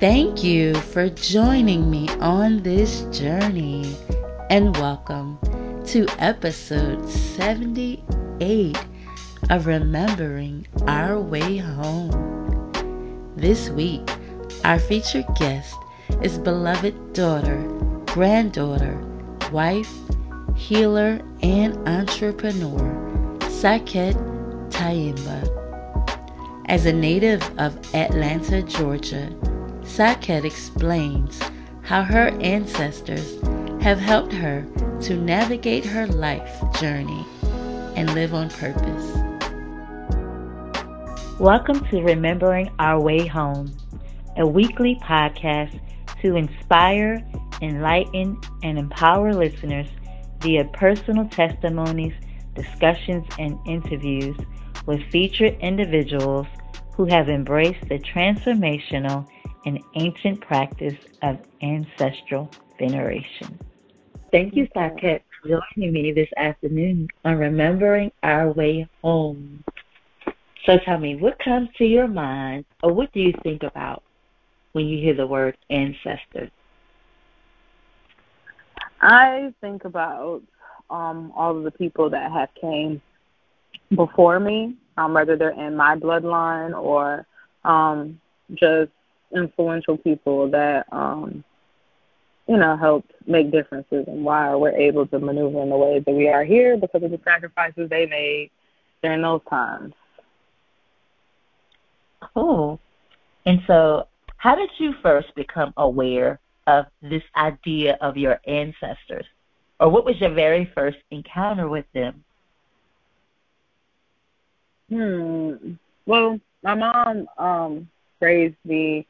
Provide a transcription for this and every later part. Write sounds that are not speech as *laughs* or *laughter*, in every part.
Thank you for joining me on this journey and welcome to episode 78 of Remembering Our Way Home. This week, our featured guest is beloved daughter, granddaughter, wife, healer, and entrepreneur, Saket Tayimba. As a native of Atlanta, Georgia, Saket explains how her ancestors have helped her to navigate her life journey and live on purpose. Welcome to Remembering Our Way Home, a weekly podcast to inspire, enlighten, and empower listeners via personal testimonies, discussions, and interviews with featured individuals who have embraced the transformational and ancient practice of ancestral veneration. Thank you, Saket, for joining me this afternoon on Remembering Our Way Home. So tell me, what comes to your mind, or what do you think about when you hear the word ancestors? I think about um, all of the people that have came before me, um, whether they're in my bloodline or um, just influential people that um, you know helped make differences and why we're able to maneuver in the ways that we are here because of the sacrifices they made during those times. Cool. And so, how did you first become aware of this idea of your ancestors? Or what was your very first encounter with them? Hmm. Well, my mom um raised me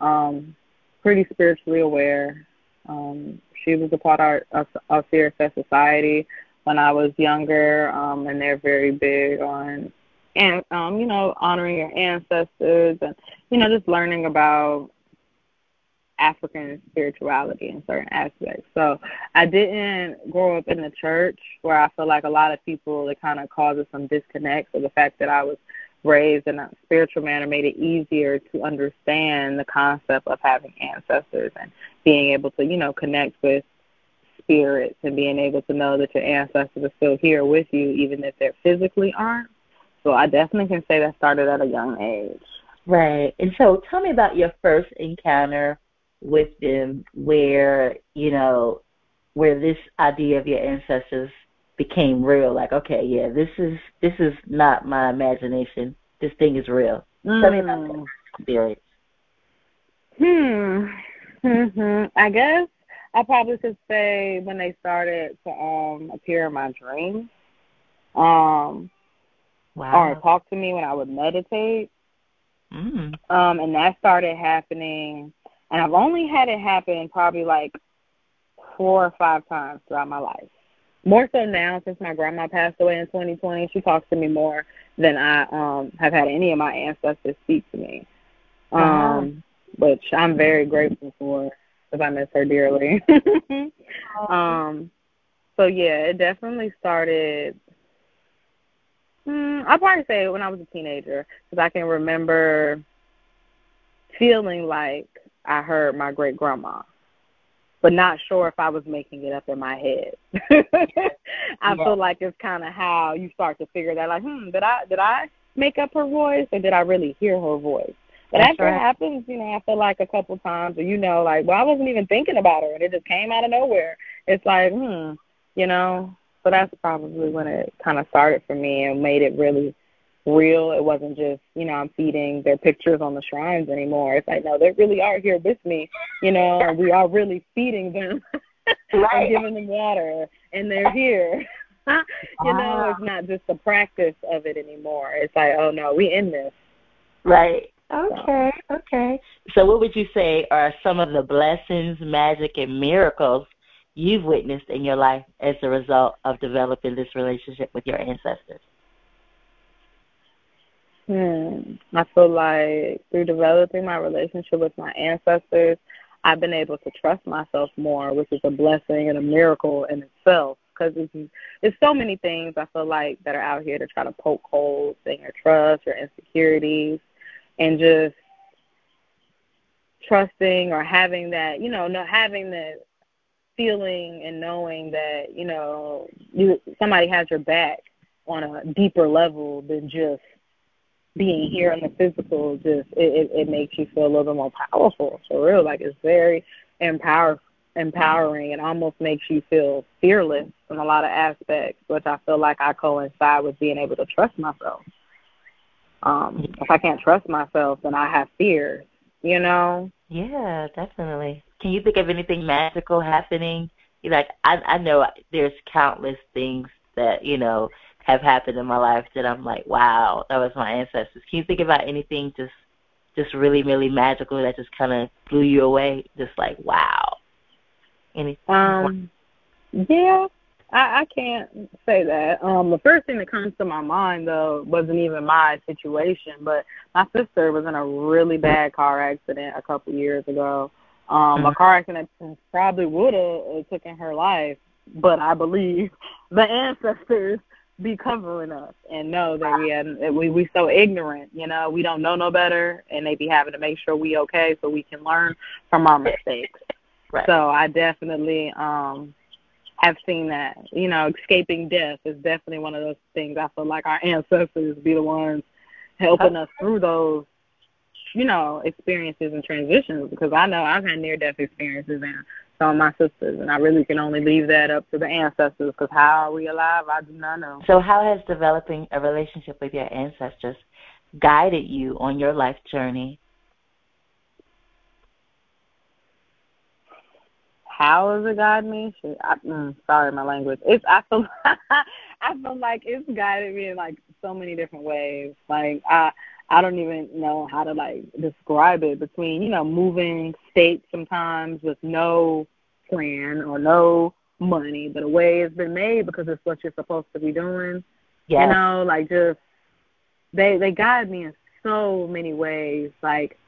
um pretty spiritually aware. Um she was a part of of CRSS society when I was younger, um and they're very big on and um, you know, honoring your ancestors and you know, just learning about African spirituality in certain aspects. So I didn't grow up in the church where I feel like a lot of people it kind of causes some disconnect. So the fact that I was raised in a spiritual manner made it easier to understand the concept of having ancestors and being able to, you know, connect with spirits and being able to know that your ancestors are still here with you even if they physically aren't. So I definitely can say that started at a young age. Right. And so tell me about your first encounter with them where, you know, where this idea of your ancestors became real. Like, okay, yeah, this is this is not my imagination. This thing is real. Mm. Tell me about that experience. Hmm. hmm I guess I probably could say when they started to um appear in my dreams. Um wow. or talk to me when I would meditate. Mm. Um, and that started happening and I've only had it happen probably like four or five times throughout my life. More so now since my grandma passed away in 2020. She talks to me more than I um have had any of my ancestors speak to me. Uh-huh. Um, which I'm very grateful for because I miss her dearly. *laughs* um, so yeah, it definitely started. Hmm, I'll probably say when I was a teenager because I can remember feeling like I heard my great grandma but not sure if I was making it up in my head. *laughs* I yeah. feel like it's kind of how you start to figure that, like, hmm, did I did I make up her voice or did I really hear her voice? But That's after right. it happens, you know, I feel like a couple times, or you know, like, well, I wasn't even thinking about her, and it just came out of nowhere. It's like, hmm, you know. So that's probably when it kind of started for me and made it really real. It wasn't just, you know, I'm feeding their pictures on the shrines anymore. It's like, no, they really are here with me, you know, and we are really feeding them *laughs* right. and giving them water, and they're here. *laughs* you know, it's ah. not just the practice of it anymore. It's like, oh no, we in this. Right. Okay, so. okay. So what would you say are some of the blessings, magic and miracles you've witnessed in your life as a result of developing this relationship with your ancestors? Hmm. I feel like through developing my relationship with my ancestors, I've been able to trust myself more, which is a blessing and a miracle in itself. Because it's, it's so many things I feel like that are out here to try to poke holes in your trust, your insecurities, and just trusting or having that, you know, no having the feeling and knowing that, you know, you somebody has your back on a deeper level than just being here in the physical just it, it, it makes you feel a little bit more powerful for real. Like it's very empower empowering. And almost makes you feel fearless in a lot of aspects which i feel like i coincide with being able to trust myself. Um if i can't trust myself then i have fears you know? Yeah definitely. Can you think of anything magical happening? Like i i know there's countless things that you know have happened in my life that I'm like, wow, that was my ancestors. Can you think about anything just just really, really magical that just kind of blew you away? Just like, wow. Anything? Um, yeah, I, I can't say that. Um, the first thing that comes to my mind though wasn't even my situation, but my sister was in a really bad car accident a couple years ago. Um, mm-hmm. a car accident probably would have taken her life, but I believe *laughs* the ancestors be covering us and know that we had, we we so ignorant, you know, we don't know no better, and they be having to make sure we okay so we can learn from our mistakes. Right. So I definitely um have seen that. You know, escaping death is definitely one of those things. I feel like our *laughs* ancestors be the ones helping us through those, you know, experiences and transitions. Because I know I've had near death experiences and on my sisters, and I really can only leave that up to the ancestors. Because how are we alive? I do not know. So, how has developing a relationship with your ancestors guided you on your life journey? How has it guided me? I, mm, sorry, my language. It's I feel *laughs* I feel like it's guided me in like so many different ways. Like I I don't even know how to like describe it between, you know, moving states sometimes with no plan or no money, but a way has been made because it's what you're supposed to be doing. Yeah. You know, like just they they guide me in so many ways. Like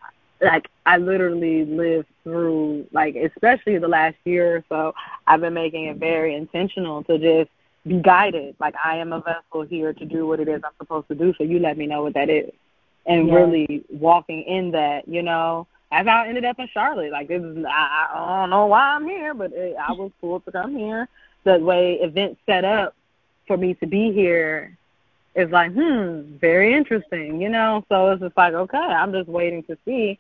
like I literally lived through like especially the last year or so, I've been making it very intentional to just be guided. Like I am a vessel here to do what it is I'm supposed to do, so you let me know what that is and really walking in that, you know. That's how I ended up in Charlotte. Like this is, I, I don't know why I'm here, but it, I was cool to come here. The way events set up for me to be here is like, hmm, very interesting, you know. So it's just like, okay, I'm just waiting to see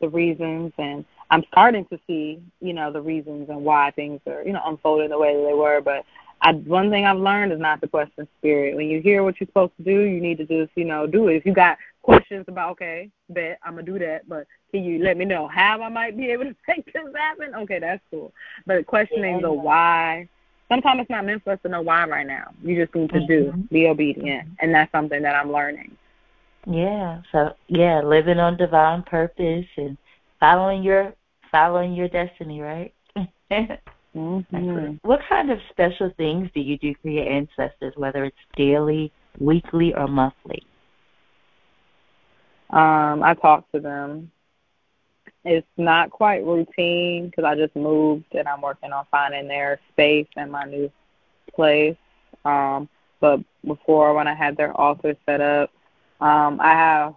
the reasons, and I'm starting to see, you know, the reasons and why things are, you know, unfolding the way that they were. But I, one thing I've learned is not to question spirit. When you hear what you're supposed to do, you need to just, you know, do it. If you got questions about, okay, bet I'm gonna do that, but can you let me know how I might be able to *laughs* make this happen? Okay, that's cool. But questioning yeah. the why, sometimes it's not meant for us to know why right now. You just need to do, mm-hmm. be obedient, and that's something that I'm learning. Yeah. So yeah, living on divine purpose and following your following your destiny, right? *laughs* Mm-hmm. What kind of special things do you do for your ancestors, whether it's daily, weekly, or monthly? Um, I talk to them. It's not quite routine because I just moved and I'm working on finding their space in my new place. Um, but before, when I had their altar set up, um, I have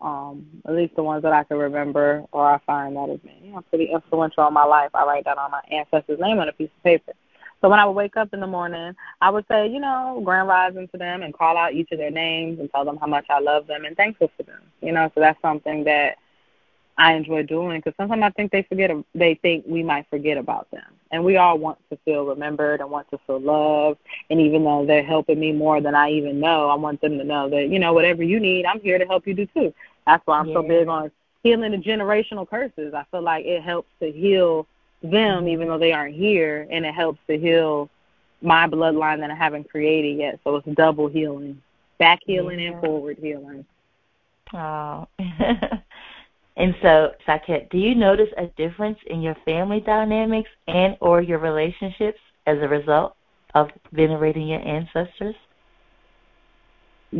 um, at least the ones that I can remember or I find that has been, you know, pretty influential in my life. I write down all my ancestors' name on a piece of paper. So when I would wake up in the morning, I would say, you know, grand rising to them and call out each of their names and tell them how much I love them and thankful for them. You know, so that's something that I enjoy doing because sometimes I think they forget, they think we might forget about them, and we all want to feel remembered and want to feel loved. And even though they're helping me more than I even know, I want them to know that you know whatever you need, I'm here to help you do too. That's why I'm yeah. so big on healing the generational curses. I feel like it helps to heal them even though they aren't here, and it helps to heal my bloodline that I haven't created yet. So it's double healing, back healing yeah. and forward healing. Oh. *laughs* and so, Saket, do you notice a difference in your family dynamics and or your relationships as a result of venerating your ancestors?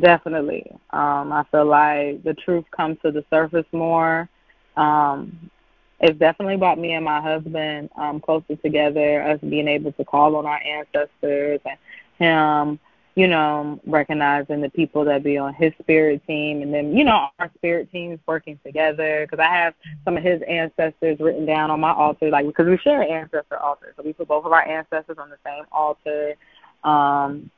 Definitely. Um, I feel like the truth comes to the surface more. Um, it's definitely brought me and my husband um, closer together, us being able to call on our ancestors and him you know, recognizing the people that be on his spirit team, and then you know our spirit teams working together. Because I have some of his ancestors written down on my altar, like because we share an ancestor altar, so we put both of our ancestors on the same altar. Um,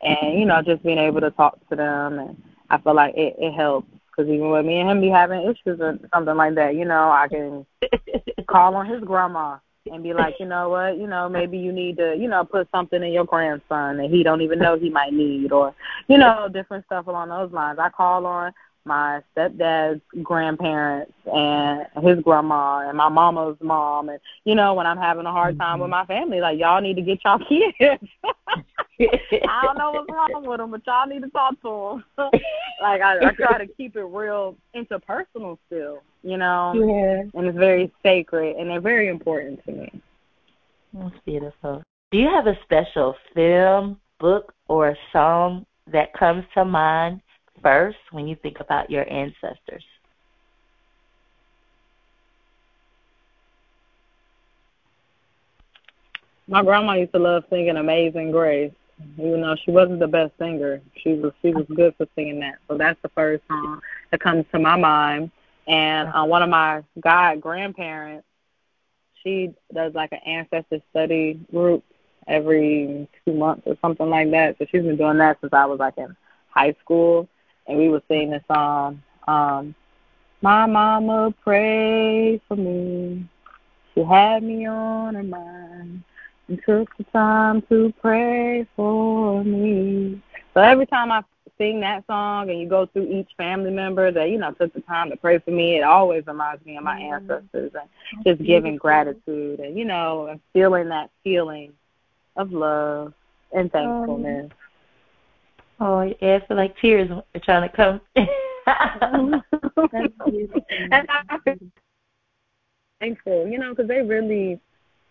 and you know, just being able to talk to them, and I feel like it, it helps. Because even with me and him be having issues or something like that, you know, I can *laughs* call on his grandma and be like, you know what, you know, maybe you need to, you know, put something in your grandson that he don't even know he might need, or, you know, different stuff along those lines. I call on my stepdad's grandparents and his grandma and my mama's mom, and you know, when I'm having a hard time with mm-hmm. my family, like y'all need to get y'all *laughs* kids. *laughs* I don't know what's wrong with them, but y'all need to talk to them. Like I, I try *laughs* to keep it real interpersonal still you know. Yeah. And it's very sacred and they're very important to me. That's beautiful. Do you have a special film, book, or song that comes to mind first when you think about your ancestors? My grandma used to love singing Amazing Grace. Even though she wasn't the best singer, she was she was good for singing that. So that's the first song that comes to my mind. And uh, one of my god grandparents, she does like an ancestor study group every two months or something like that. So she's been doing that since I was like in high school, and we would sing the song. Um, my mama prayed for me. She had me on her mind took the time to pray for me. So every time I sing that song and you go through each family member that you know took the time to pray for me, it always reminds me of my ancestors and just giving gratitude and you know and feeling that feeling of love and oh, thankfulness. Oh, yeah, I feel like tears are trying to come. *laughs* *laughs* and I feel thankful, you know, because they really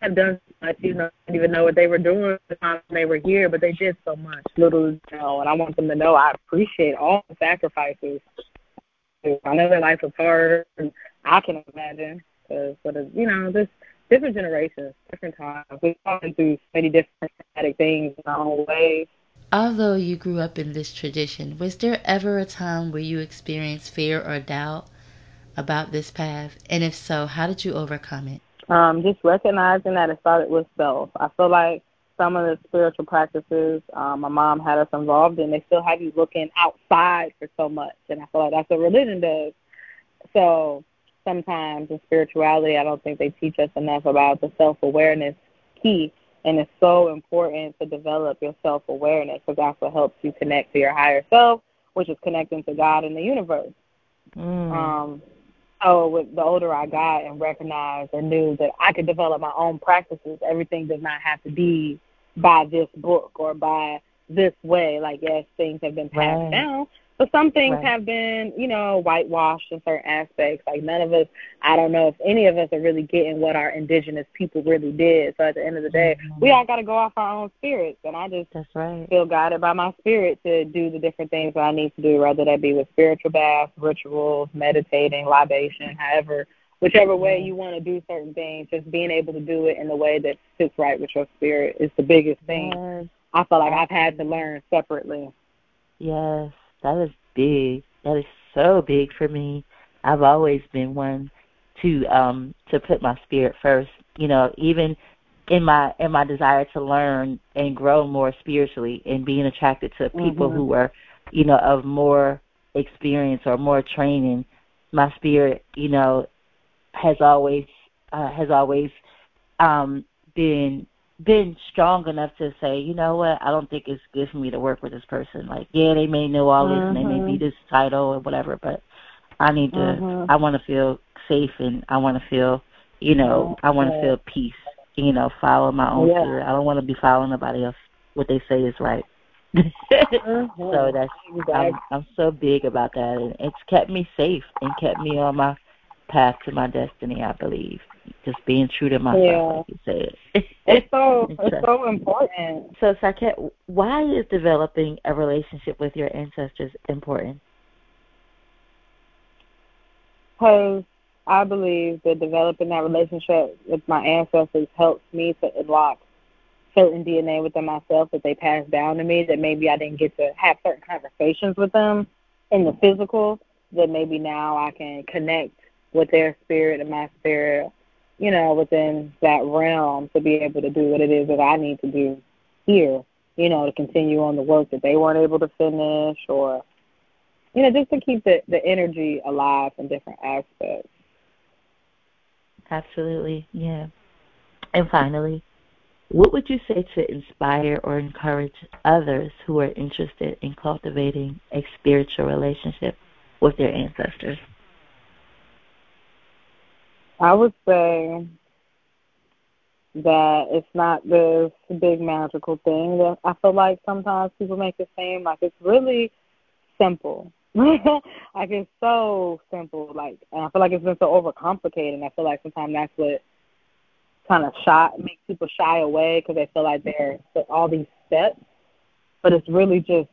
have done so much, you know, I didn't even know what they were doing the time they were here, but they did so much, little you know, and I want them to know I appreciate all the sacrifices. I know their life was hard, and I can imagine, because, but, you know, this different generations, different times. We've gone through many different traumatic things in our own way. Although you grew up in this tradition, was there ever a time where you experienced fear or doubt about this path? And if so, how did you overcome it? Um, just recognizing that it started with self. I feel like some of the spiritual practices um, my mom had us involved in, they still have you looking outside for so much, and I feel like that's what religion does. So sometimes in spirituality, I don't think they teach us enough about the self awareness key, and it's so important to develop your self awareness because that's what helps you connect to your higher self, which is connecting to God and the universe. Mm. Um, so with the older I got and recognized and knew that I could develop my own practices, everything does not have to be by this book or by this way. Like yes, things have been passed right. down, but some things right. have been, you know, whitewashed in certain aspects. Like none of us, I don't know if any of us are really getting what our indigenous people really did. So at the end of the day, mm-hmm. we all got to go off our own spirits. And I just That's right. feel guided by my spirit to do the different things that I need to do, whether that be with spiritual baths, rituals, meditating, libation, however, whichever way you want to do certain things, just being able to do it in the way that sits right with your spirit is the biggest thing. Yes. I feel like I've had to learn separately. Yes. That is big. That is so big for me. I've always been one to um to put my spirit first. You know, even in my in my desire to learn and grow more spiritually and being attracted to people mm-hmm. who are, you know, of more experience or more training, my spirit, you know, has always uh, has always um been been strong enough to say, you know what, I don't think it's good for me to work with this person. Like, yeah, they may know all this mm-hmm. and they may be mm-hmm. this title or whatever, but I need to mm-hmm. I want to feel safe and I want to feel, you know, I want to feel peace. You know, follow my own yeah. spirit. I don't want to be following nobody else what they say is right. *laughs* mm-hmm. So that's I'm, I'm so big about that, and it's kept me safe and kept me on my path to my destiny. I believe just being true to myself, yeah. like you said. it's so *laughs* it's so important. So, Saket, why is developing a relationship with your ancestors important? Because I believe that developing that relationship with my ancestors helps me to unlock certain DNA within myself that they passed down to me that maybe I didn't get to have certain conversations with them in the physical that maybe now I can connect with their spirit and my spirit, you know, within that realm to be able to do what it is that I need to do here, you know, to continue on the work that they weren't able to finish or you know, just to keep the, the energy alive in different aspects. Absolutely, yeah. And finally, what would you say to inspire or encourage others who are interested in cultivating a spiritual relationship with their ancestors? I would say that it's not this big magical thing that I feel like sometimes people make it seem like it's really simple. *laughs* like it's so simple. Like and I feel like it's been so overcomplicated. And I feel like sometimes that's what kind of shy makes people shy away because they feel like they're all these steps, but it's really just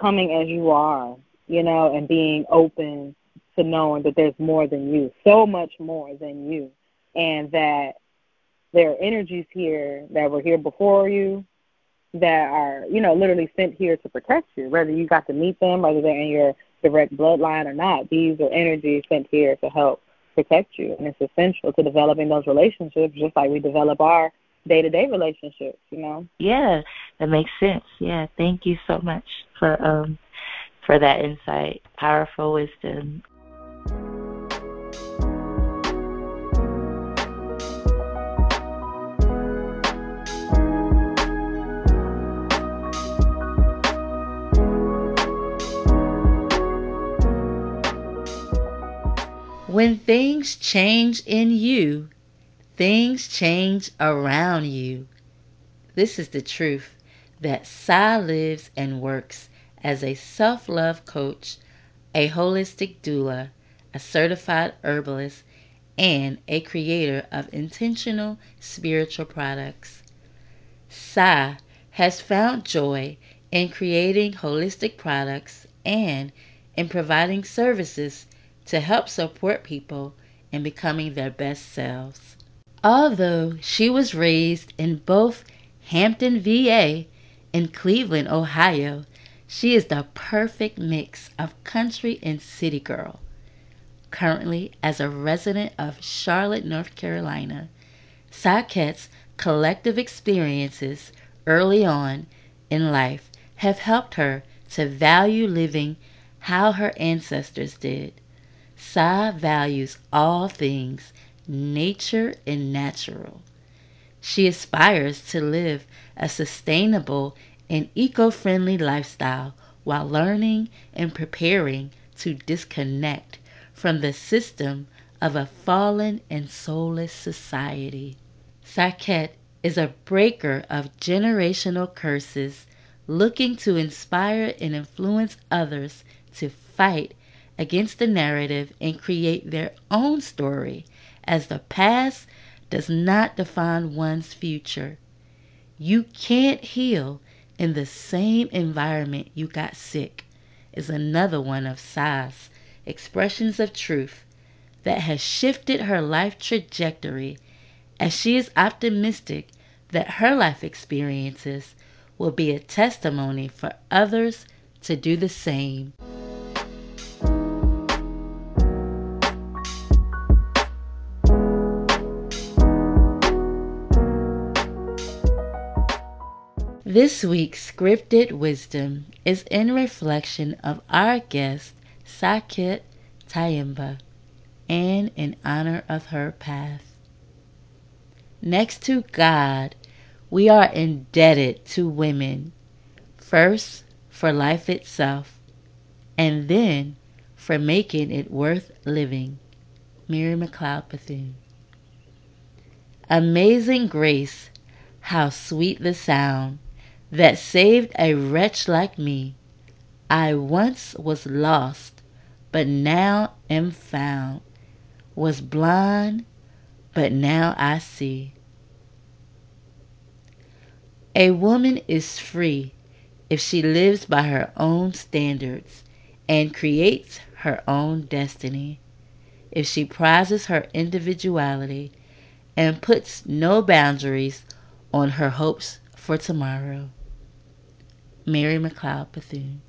coming as you are, you know, and being open to knowing that there's more than you, so much more than you, and that there are energies here that were here before you that are, you know, literally sent here to protect you, whether you got to meet them, whether they're in your direct bloodline or not. These are energies sent here to help protect you, and it's essential to developing those relationships, just like we develop our day to day relationships. You know. Yeah, that makes sense. Yeah, thank you so much for um for that insight. Powerful wisdom. When things change in you, things change around you. This is the truth that Sai lives and works as a self love coach, a holistic doula, a certified herbalist, and a creator of intentional spiritual products. Sai has found joy in creating holistic products and in providing services to help support people in becoming their best selves. Although she was raised in both Hampton, VA, and Cleveland, Ohio, she is the perfect mix of country and city girl. Currently, as a resident of Charlotte, North Carolina, Saiket's collective experiences early on in life have helped her to value living how her ancestors did. Sai values all things nature and natural. She aspires to live a sustainable and eco friendly lifestyle while learning and preparing to disconnect from the system of a fallen and soulless society. Saiket is a breaker of generational curses, looking to inspire and influence others to fight against the narrative and create their own story, as the past does not define one's future. You can't heal in the same environment you got sick, is another one of Sai's expressions of truth that has shifted her life trajectory as she is optimistic that her life experiences will be a testimony for others to do the same. This week's scripted wisdom is in reflection of our guest, Saiket Tyehimba, and in honor of her path. Next to God, we are indebted to women, first for life itself, and then for making it worth living. Mary McLeod Bethune. Amazing grace, how sweet the sound that saved a wretch like me. I once was lost, but now am found, was blind, but now I see. A woman is free if she lives by her own standards and creates her own destiny, if she prizes her individuality and puts no boundaries on her hopes for tomorrow. Mary McLeod Bethune.